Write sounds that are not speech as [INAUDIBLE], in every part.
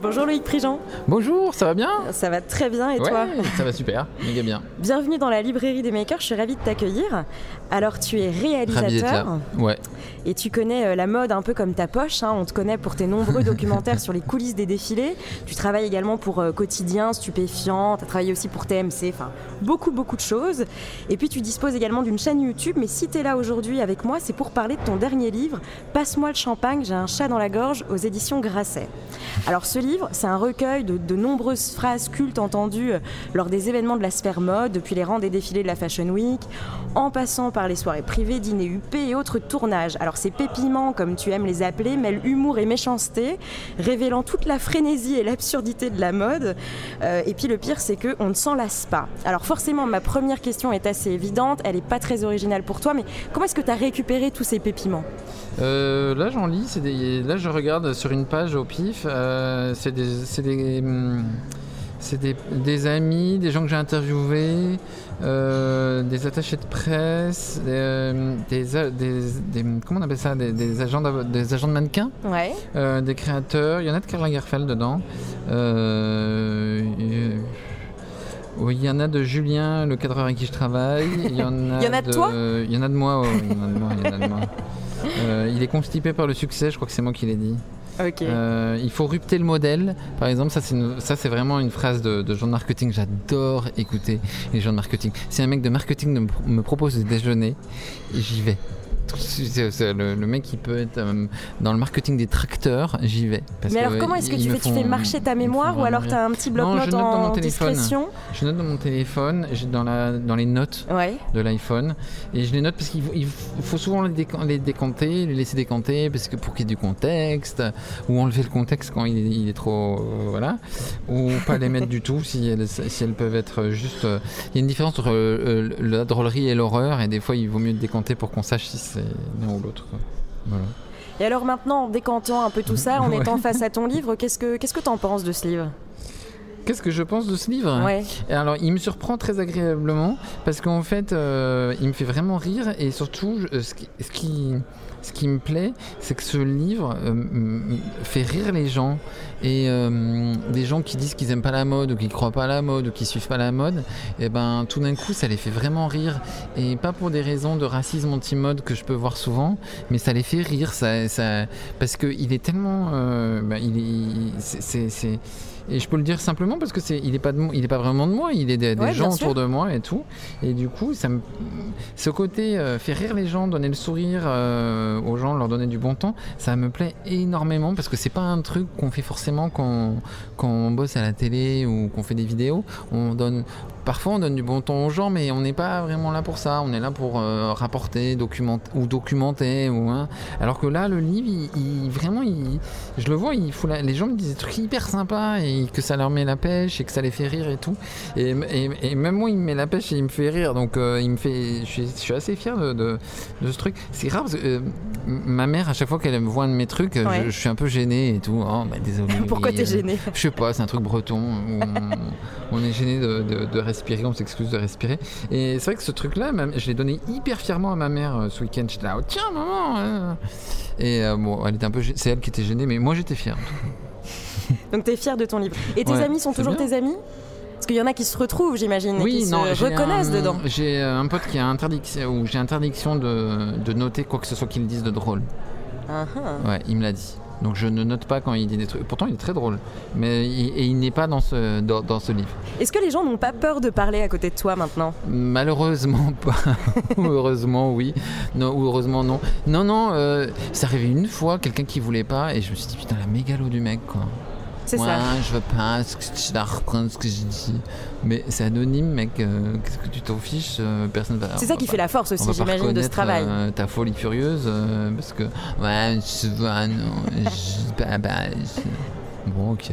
Bonjour Loïc Prigent. Bonjour, ça va bien Ça va très bien et Ouais, toi Ça va super, méga bien. Bienvenue dans la librairie des makers, je suis ravie de t'accueillir. Alors tu es réalisateur Ouais. et tu connais euh, la mode un peu comme ta poche, hein. on te connaît pour tes nombreux [LAUGHS] documentaires sur les coulisses des défilés. Tu travailles également pour euh, Quotidien, Stupéfiant, tu as travaillé aussi pour TMC, enfin beaucoup beaucoup de choses. Et puis tu disposes également d'une chaîne YouTube, mais si tu es là aujourd'hui avec moi, c'est pour parler de ton dernier livre, Passe-moi le champagne, j'ai un chat dans la gorge, aux éditions Grasset. Alors ce livre, c'est un recueil de, de nombreuses phrases cultes entendues euh, lors des événements de la sphère mode, depuis les rangs des défilés de la Fashion Week, en passant par les soirées privées, dîners UP et autres tournages. Alors ces pépiments, comme tu aimes les appeler, mêlent humour et méchanceté, révélant toute la frénésie et l'absurdité de la mode. Euh, et puis le pire, c'est qu'on ne s'en lasse pas. Alors forcément, ma première question est assez évidente, elle n'est pas très originale pour toi, mais comment est-ce que tu as récupéré tous ces pépiments Euh, là, j'en lis. Là, je regarde sur une page au pif. euh, c'est des, c'est des, hum, c'est des, des amis, des gens que j'ai interviewés, euh, des attachés de presse, des, euh, des, des- comment on appelle ça, des, agents, d'av- des agents de mannequins, Ouais. euh, des créateurs. Il y en a de Karl Lagerfeld dedans. Euh, et- oui, il y en a de Julien, le cadreur avec qui je travaille. Il y en [LAUGHS] a, Il y en a de toi? Il y en a de moi, ouais, il y en a de moi, il y en a de moi. [LAUGHS] Euh, il est constipé par le succès, je crois que c'est moi qui l'ai dit. Euh, il faut rupter le modèle. Par exemple, ça c'est, vraiment une phrase de, gens de marketing. J'adore écouter les gens de marketing. Si un mec de marketing me, me propose de déjeuner, j'y vais. Le, le mec qui peut être euh, dans le marketing des tracteurs, j'y vais. Parce Mais alors que comment est-ce que tu fais? Tu fais marcher ta mémoire ou alors tu as un petit bloc-notes en téléphone. discrétion? Je note dans mon téléphone, dans, la, dans les notes Ouais. de l'iPhone et je les note parce qu'il faut, souvent les, décan- les décanter, les laisser décanter parce que pour qu'il y ait du contexte ou enlever le contexte quand il est, il est trop euh, voilà ou pas les mettre du tout si elles, si elles peuvent être juste euh, il y a une différence entre euh, la drôlerie et l'horreur et des fois il vaut mieux décanter pour qu'on sache si c'est l'un ou l'autre voilà. Et alors maintenant, en décantant un peu tout ça, en [LAUGHS] étant face à ton livre, qu'est-ce que qu'est-ce que t'en penses de ce livre? Qu'est-ce que je pense de ce livre? Ouais. Alors, il me surprend très agréablement parce qu'en fait, euh, il me fait vraiment rire et surtout, je- ce qui, ce qui, ce qui me plaît, c'est que ce livre euh, fait rire les gens et euh, des gens qui disent qu'ils aiment pas la mode ou qui croient pas à la mode ou qui suivent pas la mode. Et ben, tout d'un coup, ça les fait vraiment rire et pas pour des raisons de racisme anti-mode que je peux voir souvent, mais ça les fait rire, ça, ça parce que il est tellement, ben, il est, c'est- et je peux le dire simplement parce que c'est, il est pas de il est pas vraiment de moi, il est des, des Ouais, gens autour de moi et tout. Et du coup, ça me, ce côté euh, faire rire les gens, donner le sourire euh, aux gens, leur donner du bon temps, ça me plaît énormément parce que c'est pas un truc qu'on fait forcément quand, quand on bosse à la télé ou qu'on fait des vidéos. On donne, parfois on donne du bon temps aux gens, mais on n'est pas vraiment là pour ça. On est là pour euh, rapporter, documenter ou documenter ou hein. Alors que là, le livre, il, il- vraiment, il, je le vois, il faut la- les gens me disent des trucs hyper sympas et que ça leur met la pêche et que ça les fait rire et tout. Et, et- et même moi, il me met la pêche et il me fait rire. Donc, euh, il me fait, je suis, je suis assez fier de, de- de ce truc. C'est rare parce que euh, ma mère, à chaque fois qu'elle me voit un de mes trucs, Ouais. je, je suis un peu gêné et tout. Oh, bah, désolé. [LAUGHS] Pourquoi t'es gêné? je sais pas, c'est un truc breton on, on est gêné de, de- de respirer, on s'excuse de respirer. Et c'est vrai que ce truc-là, je l'ai donné hyper fièrement à ma mère euh, ce week-end. J'étais là, oh, tiens maman hein. Et euh, bon, elle était un peu, c'est elle qui était gênée, mais moi j'étais fier. [LAUGHS] Donc t'es fier de ton livre. Et tes Ouais, amis sont toujours bien. tes amis? Parce qu'il y en a qui se retrouvent, j'imagine, et qui se j'ai reconnaissent un- dedans. J'ai un pote qui a interdiction, ou j'ai interdiction de, de noter quoi que ce soit qu'il dise de drôle. Ah, ah. Ouais, il me l'a dit. Donc je ne note pas quand il dit des trucs. Pourtant, il est très drôle, mais il- et il n'est pas dans ce dans, dans ce livre. Est-ce que les gens n'ont pas peur de parler à côté de toi maintenant? Malheureusement pas. [LAUGHS] Heureusement oui. Non, ou heureusement non. Non, non, euh, c'est arrivé une fois, quelqu'un qui voulait pas, et je me suis dit, putain, la mégalo du mec, quoi. C'est ouais, ça. je veux pas, ce que je dois reprendre ce que j'ai dit. Mais c'est anonyme, mec, euh, qu'est-ce que tu t'en fiches euh, Personne va. C'est ça qui fait la force aussi, j'imagine, de ce travail. euh, ta folie furieuse, euh, parce que, ouais, je veux, ah non, je, bah, bah, je- Bon, ok.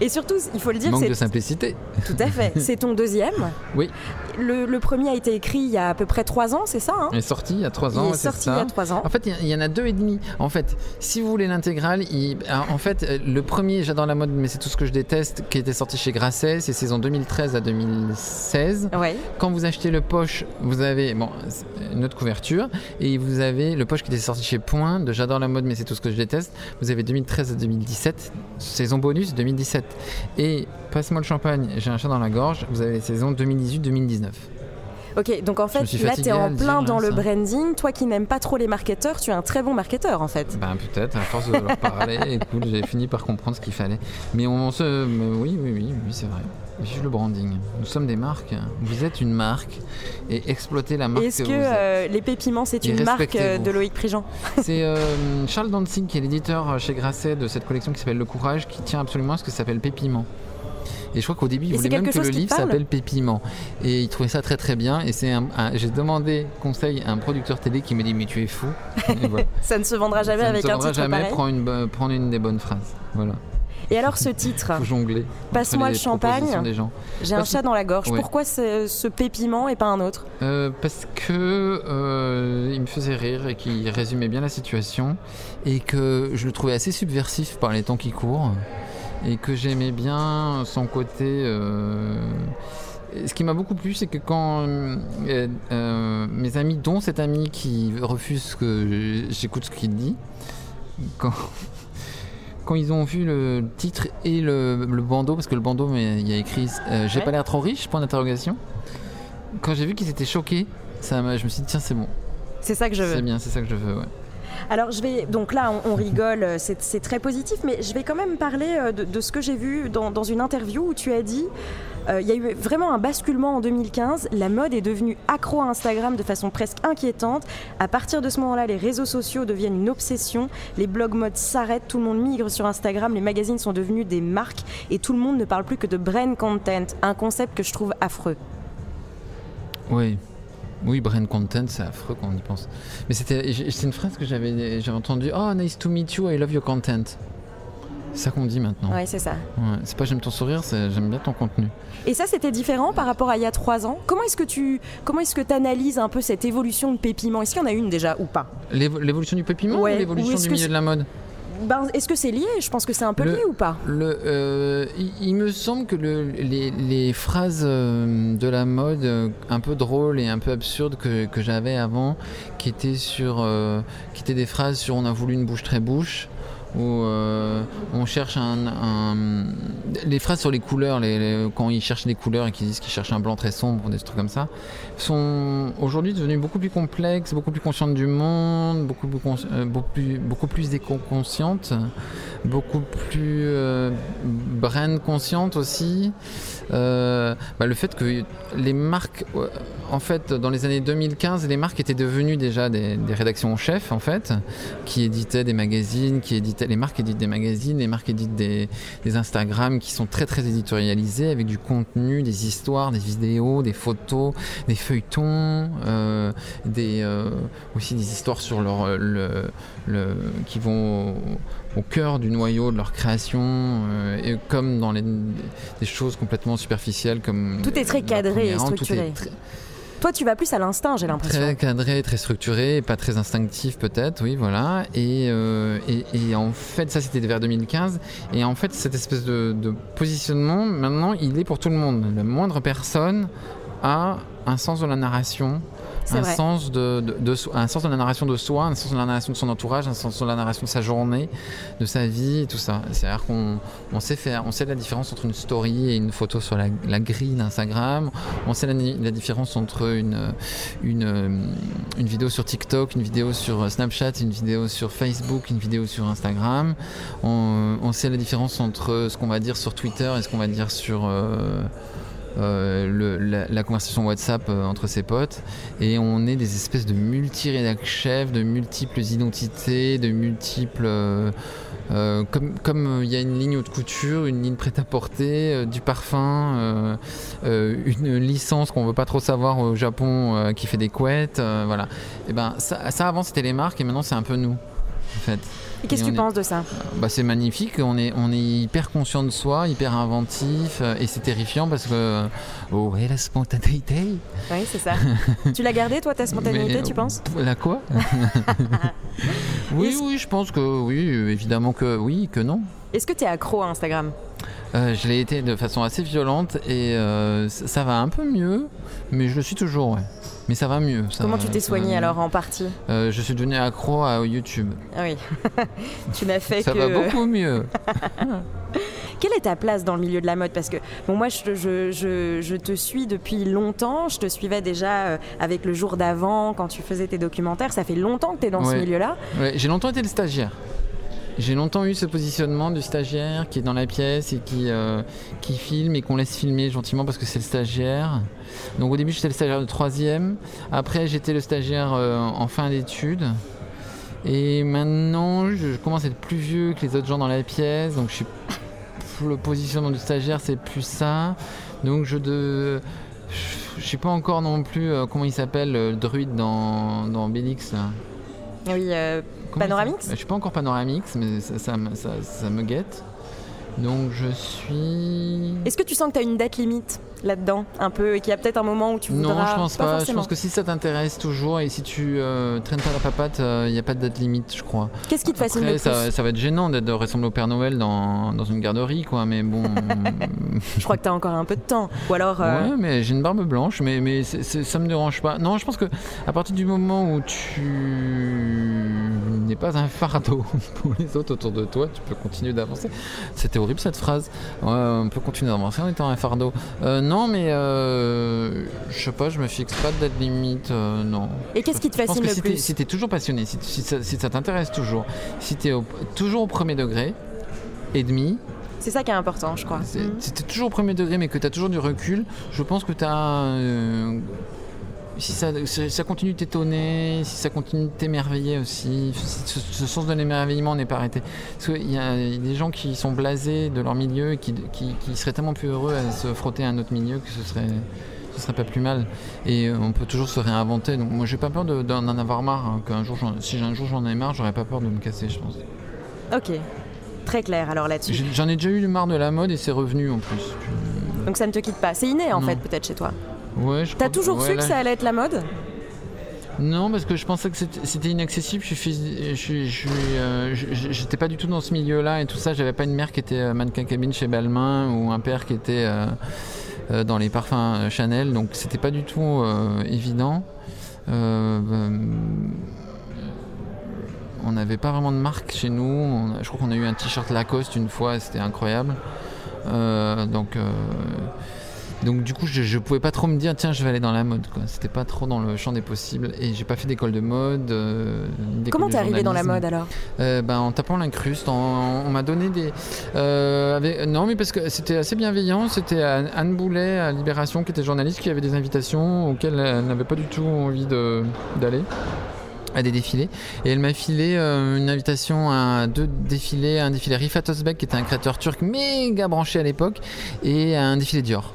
Et surtout, il faut le dire, Manque c'est de simplicité. tout à fait. C'est ton deuxième. [LAUGHS] Oui. Le, le premier a été écrit il y a à peu près trois ans, c'est ça hein? Il est sorti il y a trois ans. Il est sorti il y a trois ans. En fait, il y en a deux et demi. En fait, si vous voulez l'intégrale, il- ah, en fait, le premier, j'adore la mode, mais c'est tout ce que je déteste, qui était sorti chez Grasset, c'est saison 2013 à 2016. Ouais. Quand vous achetez le poche, vous avez bon, autre couverture, et vous avez le poche qui était sorti chez Point, de J'adore la mode, mais c'est tout ce que je déteste. Vous avez 2013 à 2017, saison bonus 2017. Et Passe-moi le champagne, j'ai un chat dans la gorge, vous avez saison 2018-2019. Ok, donc en fait, là, tu es en le plein dans le ça. branding. Toi qui n'aimes pas trop les marketeurs, tu es un très bon marketeur en fait. Ben peut-être, à force de leur parler, [LAUGHS] écoute, j'ai fini par comprendre ce qu'il fallait. Mais on se... mais oui, oui, oui, oui, c'est vrai. Vive le branding. Nous sommes des marques. Vous êtes une marque et exploitez la marque Est-ce que que vous êtes. euh, les Pépiments, c'est une marque euh, de Loïc Prigent? C'est euh, Charles Danzig, qui est l'éditeur chez Grasset de cette collection qui s'appelle Le Courage, qui tient absolument à ce que ça s'appelle Pépiment. Et je crois qu'au début, il voulait même que le livre s'appelle Pépiment. Et il trouvait ça très très bien. Et c'est j'ai demandé conseil à un producteur télé qui m'a dit Mais tu es fou. Voilà. [LAUGHS] Ça ne se vendra jamais Ça ne avec se un vendra titre jamais pareil. prendre une, prendre une des bonnes phrases. Voilà. Et alors ce titre, jongler. Passe-moi le champagne. j'ai un chat dans la gorge. Ouais. Pourquoi ce, ce Pépiment et pas un autre? Euh, parce que euh, il me faisait rire et qu'il résumait bien la situation et que je le trouvais assez subversif par les temps qui courent et que j'aimais bien son côté. euh, Ce qui m'a beaucoup plu, c'est que quand mes amis, dont cet ami qui refuse que j'écoute ce qu'il dit, quand, quand ils ont vu le titre et le, le bandeau, parce que le bandeau, mais il y a écrit euh, J'ai Ouais. pas l'air trop riche Point d'interrogation. Quand j'ai vu qu'ils étaient choqués, ça je me suis dit tiens c'est bon, C'est ça que je veux. c'est bien, c'est ça que je veux. ouais. Alors je vais donc là on, rigole, euh, c'est très positif, mais je vais quand même parler euh, de, ce que j'ai vu dans, une interview où tu as dit euh, il y a eu vraiment un basculement en 2015. La mode est devenue accro à Instagram de façon presque inquiétante. À partir de ce moment-là, les réseaux sociaux deviennent une obsession. Les blogs mode s'arrêtent, tout le monde migre sur Instagram. Les magazines sont devenus des marques et tout le monde ne parle plus que de brand content, un concept que je trouve affreux. Oui. Oui, brand content, c'est affreux quand on y pense. Mais c'était, j'ai- c'est une phrase que j'avais, j'avais entendue. Oh, nice to meet you, I love your content. C'est ça qu'on dit maintenant. Ouais, c'est ça. Ouais, C'est pas j'aime ton sourire, c'est j'aime bien ton contenu. Et ça, c'était différent par rapport à il y a trois ans? Comment est-ce que tu comment est-ce que analyses un peu cette évolution de Pépiment? Est-ce qu'il y en a une déjà ou pas? L'évo- L'évolution du pépiment Ouais, ou l'évolution du milieu de la mode? Ben, Est-ce que c'est lié? Je pense que c'est un peu Le- lié ou pas? Le, euh, il, il me semble que le- les, les phrases euh, de la mode euh, un peu drôles et un peu absurdes que, que j'avais avant, qui étaient sur, euh, qui étaient des phrases sur on a voulu une bouche très bouche, où euh, on cherche un, un- les phrases sur les couleurs, les, les- quand ils cherchent des couleurs et qu'ils disent qu'ils cherchent un blanc très sombre, des trucs comme ça, sont aujourd'hui devenues beaucoup plus complexes, beaucoup plus conscientes du monde, beaucoup plus, euh, beaucoup plus, beaucoup plus éco-conscientes beaucoup plus euh, brand consciente aussi. Euh, bah, le fait que les marques, euh, en fait, dans les années 2015, les marques étaient devenues déjà des, rédactions en chef, en fait, qui éditaient des magazines, qui éditaient, les marques éditent des magazines, les marques éditent des, des Instagram qui sont très très éditorialisés avec du contenu, des histoires, des vidéos, des photos, des feuilletons, euh, des, aussi des histoires sur leur, le, le, qui vont au, cœur du noyau de leur création, euh, et comme dans les, des choses complètement superficielles comme Tout est très cadré et rang, structuré. Toi, tu vas plus à l'instinct, j'ai l'impression. Très cadré, très structuré, pas très instinctif peut-être, oui, voilà. Et, euh, et, et en fait, ça c'était vers 2015. Et en fait, cette espèce de, de positionnement, maintenant, il est pour tout le monde. La moindre personne a un sens de la narration, un vrai. sens de, de- de so- un sens de la narration de soi, un sens de la narration de son entourage, un sens de la narration de sa journée, de sa vie, et tout ça. C'est-à-dire qu'on on sait faire, on sait la différence entre une story et une photo sur la, la grille d'Instagram. On sait la, la différence entre une, une, euh, une vidéo sur TikTok, une vidéo sur Snapchat, une vidéo sur Facebook, une vidéo sur Instagram. On, on sait la différence entre ce qu'on va dire sur Twitter et ce qu'on va dire sur euh, euh, la, conversation WhatsApp euh, entre ses potes. Et on est des espèces de multi-rédac chefs, de multiples identités, de multiples. euh, comme il y a une ligne haute couture, une ligne prêt-à-porter, euh, du parfum, une licence qu'on veut pas trop savoir au Japon qui fait des couettes, voilà. Et ben ça avant c'était les marques et maintenant c'est un peu nous, en fait. Et qu'est-ce que tu est- penses de ça Bah, c'est magnifique, on est, on est hyper conscient de soi, hyper inventif, euh, et c'est terrifiant parce que. Oh, ouais, la spontanéité Oui, c'est ça. tu l'as gardé, toi, ta spontanéité, Mais, tu penses euh, La quoi [LAUGHS] Oui, oui, je pense que oui, évidemment que oui, que non. Est-ce que tu es accro à Instagram? Euh, je l'ai été de façon assez violente et euh, ça, ça va un peu mieux, mais je le suis toujours, ouais. Mais ça va mieux. ça Comment tu t'es ça soigné alors en partie? Euh, Je suis devenu accro à YouTube. Ah oui. [LAUGHS] tu n'as fait Ça que. va beaucoup mieux. [LAUGHS] [LAUGHS] Quelle est ta place dans le milieu de la mode? Parce que bon, moi, je, je- je- je te suis depuis longtemps. Je te suivais déjà avec le jour d'avant, quand tu faisais tes documentaires. Ça fait longtemps que tu es dans ce milieu-là. Ouais, j'ai longtemps été le stagiaire. J'ai longtemps eu ce positionnement du stagiaire qui est dans la pièce et qui, euh, qui filme et qu'on laisse filmer gentiment parce que c'est le stagiaire. Donc au début j'étais le stagiaire de troisième, après j'étais le stagiaire euh, en fin d'études. Et maintenant je, commence à être plus vieux que les autres gens dans la pièce, donc je suis le positionnement du stagiaire c'est plus ça. Donc je de je sais pas encore non plus euh, comment il s'appelle le druide dans, dans Obélix là. Oui, euh, Panoramix Je suis pas encore Panoramix, mais ça, ça- ça me guette. Donc je suis. Est-ce que tu sens que tu as une date limite là-dedans, un peu, et qu'il y a peut-être un moment où tu voudras Non, je pense pas. Je pense que si ça t'intéresse toujours et si tu euh, traînes pas la papate, il n'y a pas de date limite, je crois. Qu'est-ce qui te fascine Après, le plus ça, ça va être gênant d'être de ressembler au Père Noël dans, dans une garderie, quoi. Mais bon. [LAUGHS] Je crois que tu as encore un peu de temps. Ou alors. euh, Ouais, mais j'ai une barbe blanche, mais, mais c'est- ça me dérange pas. Non, je pense que à partir du moment où tu n'es pas un fardeau [LAUGHS] pour les autres autour de toi, tu peux continuer d'avancer. C'était horrible cette phrase. Ouais, on peut continuer d'avancer en étant un fardeau. Euh, non, mais euh, je sais pas, je me fixe pas de date limite, euh, non. Et qu'est-ce qui te fascine le si plus si t'es toujours passionné, si, si ça, si ça t'intéresse toujours, si t'es toujours au premier degré et demi, C'est ça qui est important, je crois. Mhm. Si t'es toujours au premier degré mais que tu as toujours du recul, je pense que tu as. Si, ça, si ça continue de t'étonner, si ça continue de t'émerveiller aussi, si ce, ce sens de l'émerveillement n'est pas arrêté. Parce qu'il y a des gens qui sont blasés de leur milieu et qui, qui- qui seraient tellement plus heureux à se frotter à un autre milieu que ce serait. Ce serait pas plus mal et euh, on peut toujours se réinventer. Donc moi j'ai pas peur de- d'en en avoir marre. hein, qu'un jour, si un jour j'en ai marre, j'aurais pas peur de me casser, je pense. Ok. Très clair alors là-dessus. J'en ai déjà eu marre de la mode et c'est revenu en plus. Donc ça ne te quitte pas. C'est inné en Non. fait, peut-être chez toi. Ouais, je T'as toujours ouais, su là, que ça allait être la mode Non, parce que je pensais que c'était inaccessible. Je suis, phys- je suis, je suis, euh, j'étais pas du tout dans ce milieu-là et tout ça. J'avais pas une mère qui était euh, mannequin cabine chez Balmain ou un père qui était euh, dans les parfums Chanel, donc c'était pas du tout euh, évident. On n'avait pas vraiment de marque chez nous. On je crois qu'on a eu un t-shirt Lacoste une fois, c'était incroyable. Donc, donc du coup, je, je pouvais pas trop me dire tiens, je vais aller dans la mode. C'était pas trop dans le champ des possibles. Et j'ai pas fait d'école de mode. euh, Comment t'es arrivé dans la mode alors Euh, ben, en tapant l'incruste, on m'a donné des. euh, avec- non, mais parce que c'était assez bienveillant. C'était Anne Boulet à Libération, qui était journaliste, qui avait des invitations auxquelles elle n'avait pas du tout envie d'aller à des défilés. Et elle m'a filé euh, une invitation à deux défilés, un défilé Rifat Özbek, qui était un créateur turc méga branché à l'époque, et un défilé Dior.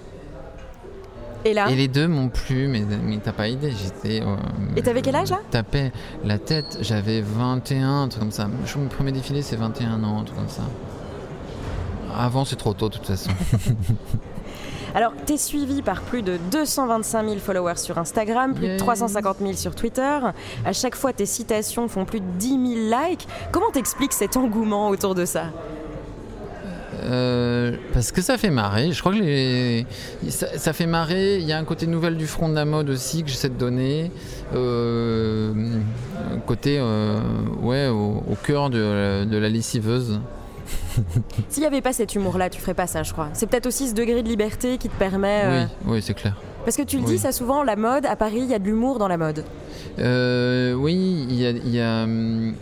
Et là Et les deux m'ont plu, mais, mais t'as pas idée, j'étais. euh, Et t'avais quel âge, là? Tapais la tête, j'avais 21, un truc comme ça. Mon premier défilé, c'est 21 ans, un truc comme ça. Avant, c'est trop tôt, de toute façon. [LAUGHS] Alors, t'es suivi par plus de 225 000 followers sur Instagram, plus de Yay. 350 000 sur Twitter. À chaque fois, tes citations font plus de 10 000 likes. Comment t'expliques cet engouement autour de ça? Euh, parce que ça fait marrer. Je crois que les... ça, ça fait marrer. Il y a un côté nouvelle du front de la mode aussi que j'essaie de donner. Euh, côté euh, ouais, au, au cœur de, de la lessiveuse. [LAUGHS] S'il n'y avait pas cet humour-là, tu ferais pas ça, je crois. C'est peut-être aussi ce degré de liberté qui te permet. Oui, oui c'est clair. Parce que tu le Oui. dis, ça souvent, la mode, à Paris, il y a de l'humour dans la mode. Euh, oui, il y a, il y a, hum,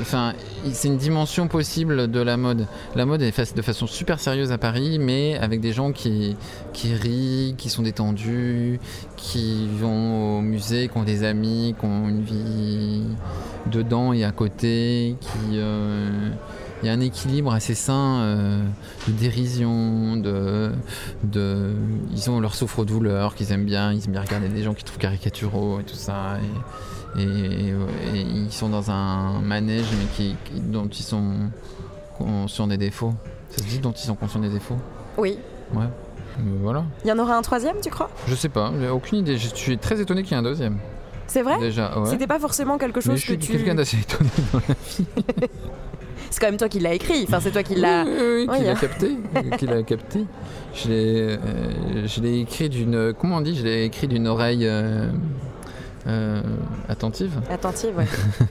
enfin, c'est une dimension possible de la mode. La mode est faite de façon super sérieuse à Paris, mais avec des gens qui, qui rient, qui sont détendus, qui vont au musée, qui ont des amis, qui ont une vie dedans et à côté, qui euh, il y a un équilibre assez sain euh, de dérision, de, de, ils ont leur souffre-douleur qu'ils aiment bien, ils aiment bien regarder des gens qui trouvent caricaturaux et tout ça. et, et- et ils sont dans un manège mais qui, qui- dont ils sont conscients des défauts. Ça se dit dont ils sont conscients des défauts? Oui. Ouais. Mais voilà. Il y en aura un troisième, tu crois? Je sais pas, j'ai aucune idée. Je suis très étonné qu'il y ait un deuxième. C'est vrai? Déjà, ouais. C'était pas forcément quelque Mais chose je suis que tu. quelqu'un d'assez étonné dans la [LAUGHS] C'est quand même toi qui l'as écrit. Enfin, c'est toi qui l'as. Oui, oui, oui, Oui, qu'il a hein. capté. [LAUGHS] qu'il a capté. Je l'ai, euh, je l'ai écrit d'une. Comment on dit? Je l'ai écrit d'une oreille euh, euh, attentive. Attentive, ouais. [LAUGHS]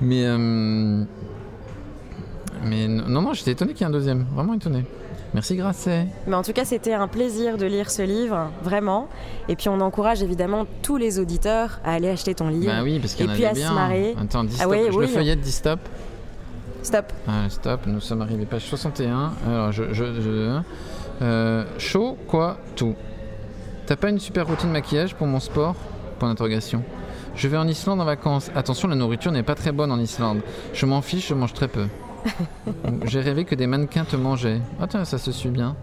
Mais. mais non, non, j'étais étonné qu'il y ait un deuxième. Vraiment étonné. Merci Grasset. Mais en tout cas, c'était un plaisir de lire ce livre, vraiment. Et puis, on encourage évidemment tous les auditeurs à aller acheter ton livre. Bah oui, parce qu'il y en Et puis à se marrer. Attends, Ah ouais, je oui. le feuillette, dis stop. Stop. Ah, stop, nous sommes arrivés page 61. Alors, je. je, je- euh, chaud, quoi, tout. T'as pas une super routine maquillage pour mon sport? Point d'interrogation. Je vais en Islande en vacances. Attention, la nourriture n'est pas très bonne en Islande. Je m'en fiche, je mange très peu. [LAUGHS] J'ai rêvé que des mannequins te mangeaient. Attends, ça se suit bien.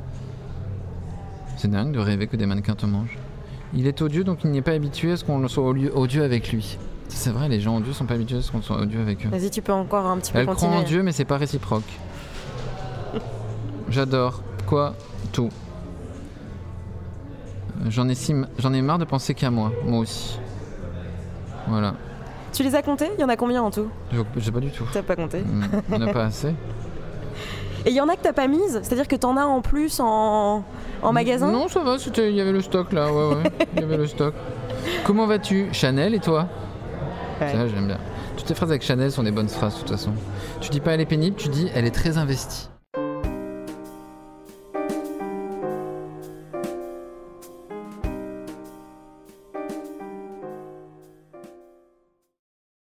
C'est dingue de rêver que des mannequins te mangent. Il est odieux, donc il n'est pas habitué à ce qu'on soit odieux avec lui. C'est vrai, les gens odieux sont pas habitués à ce qu'on soit odieux avec eux. Vas-y, tu peux encore un petit peu Elle croit continuer. en Dieu, mais c'est pas réciproque. J'adore. Quoi Tout. J'en ai, si j'en ai marre de penser qu'à moi. Moi aussi. Voilà. Tu les as comptés? Il y en a combien en tout? Sais pas du tout. T'as pas compté. Hmm, Il n'y en a pas [LAUGHS] assez. Et il y en a que t'as pas mise C'est-à-dire que t'en as en plus en, en magasin? Non, ça va, il y avait le stock là. Ouais, ouais. Il y avait le stock. [LAUGHS] Comment vas-tu? Chanel et toi? Ça, j'aime bien. Toutes tes phrases avec Chanel sont des bonnes phrases de toute façon. Tu dis pas elle est pénible, tu dis elle est très investie.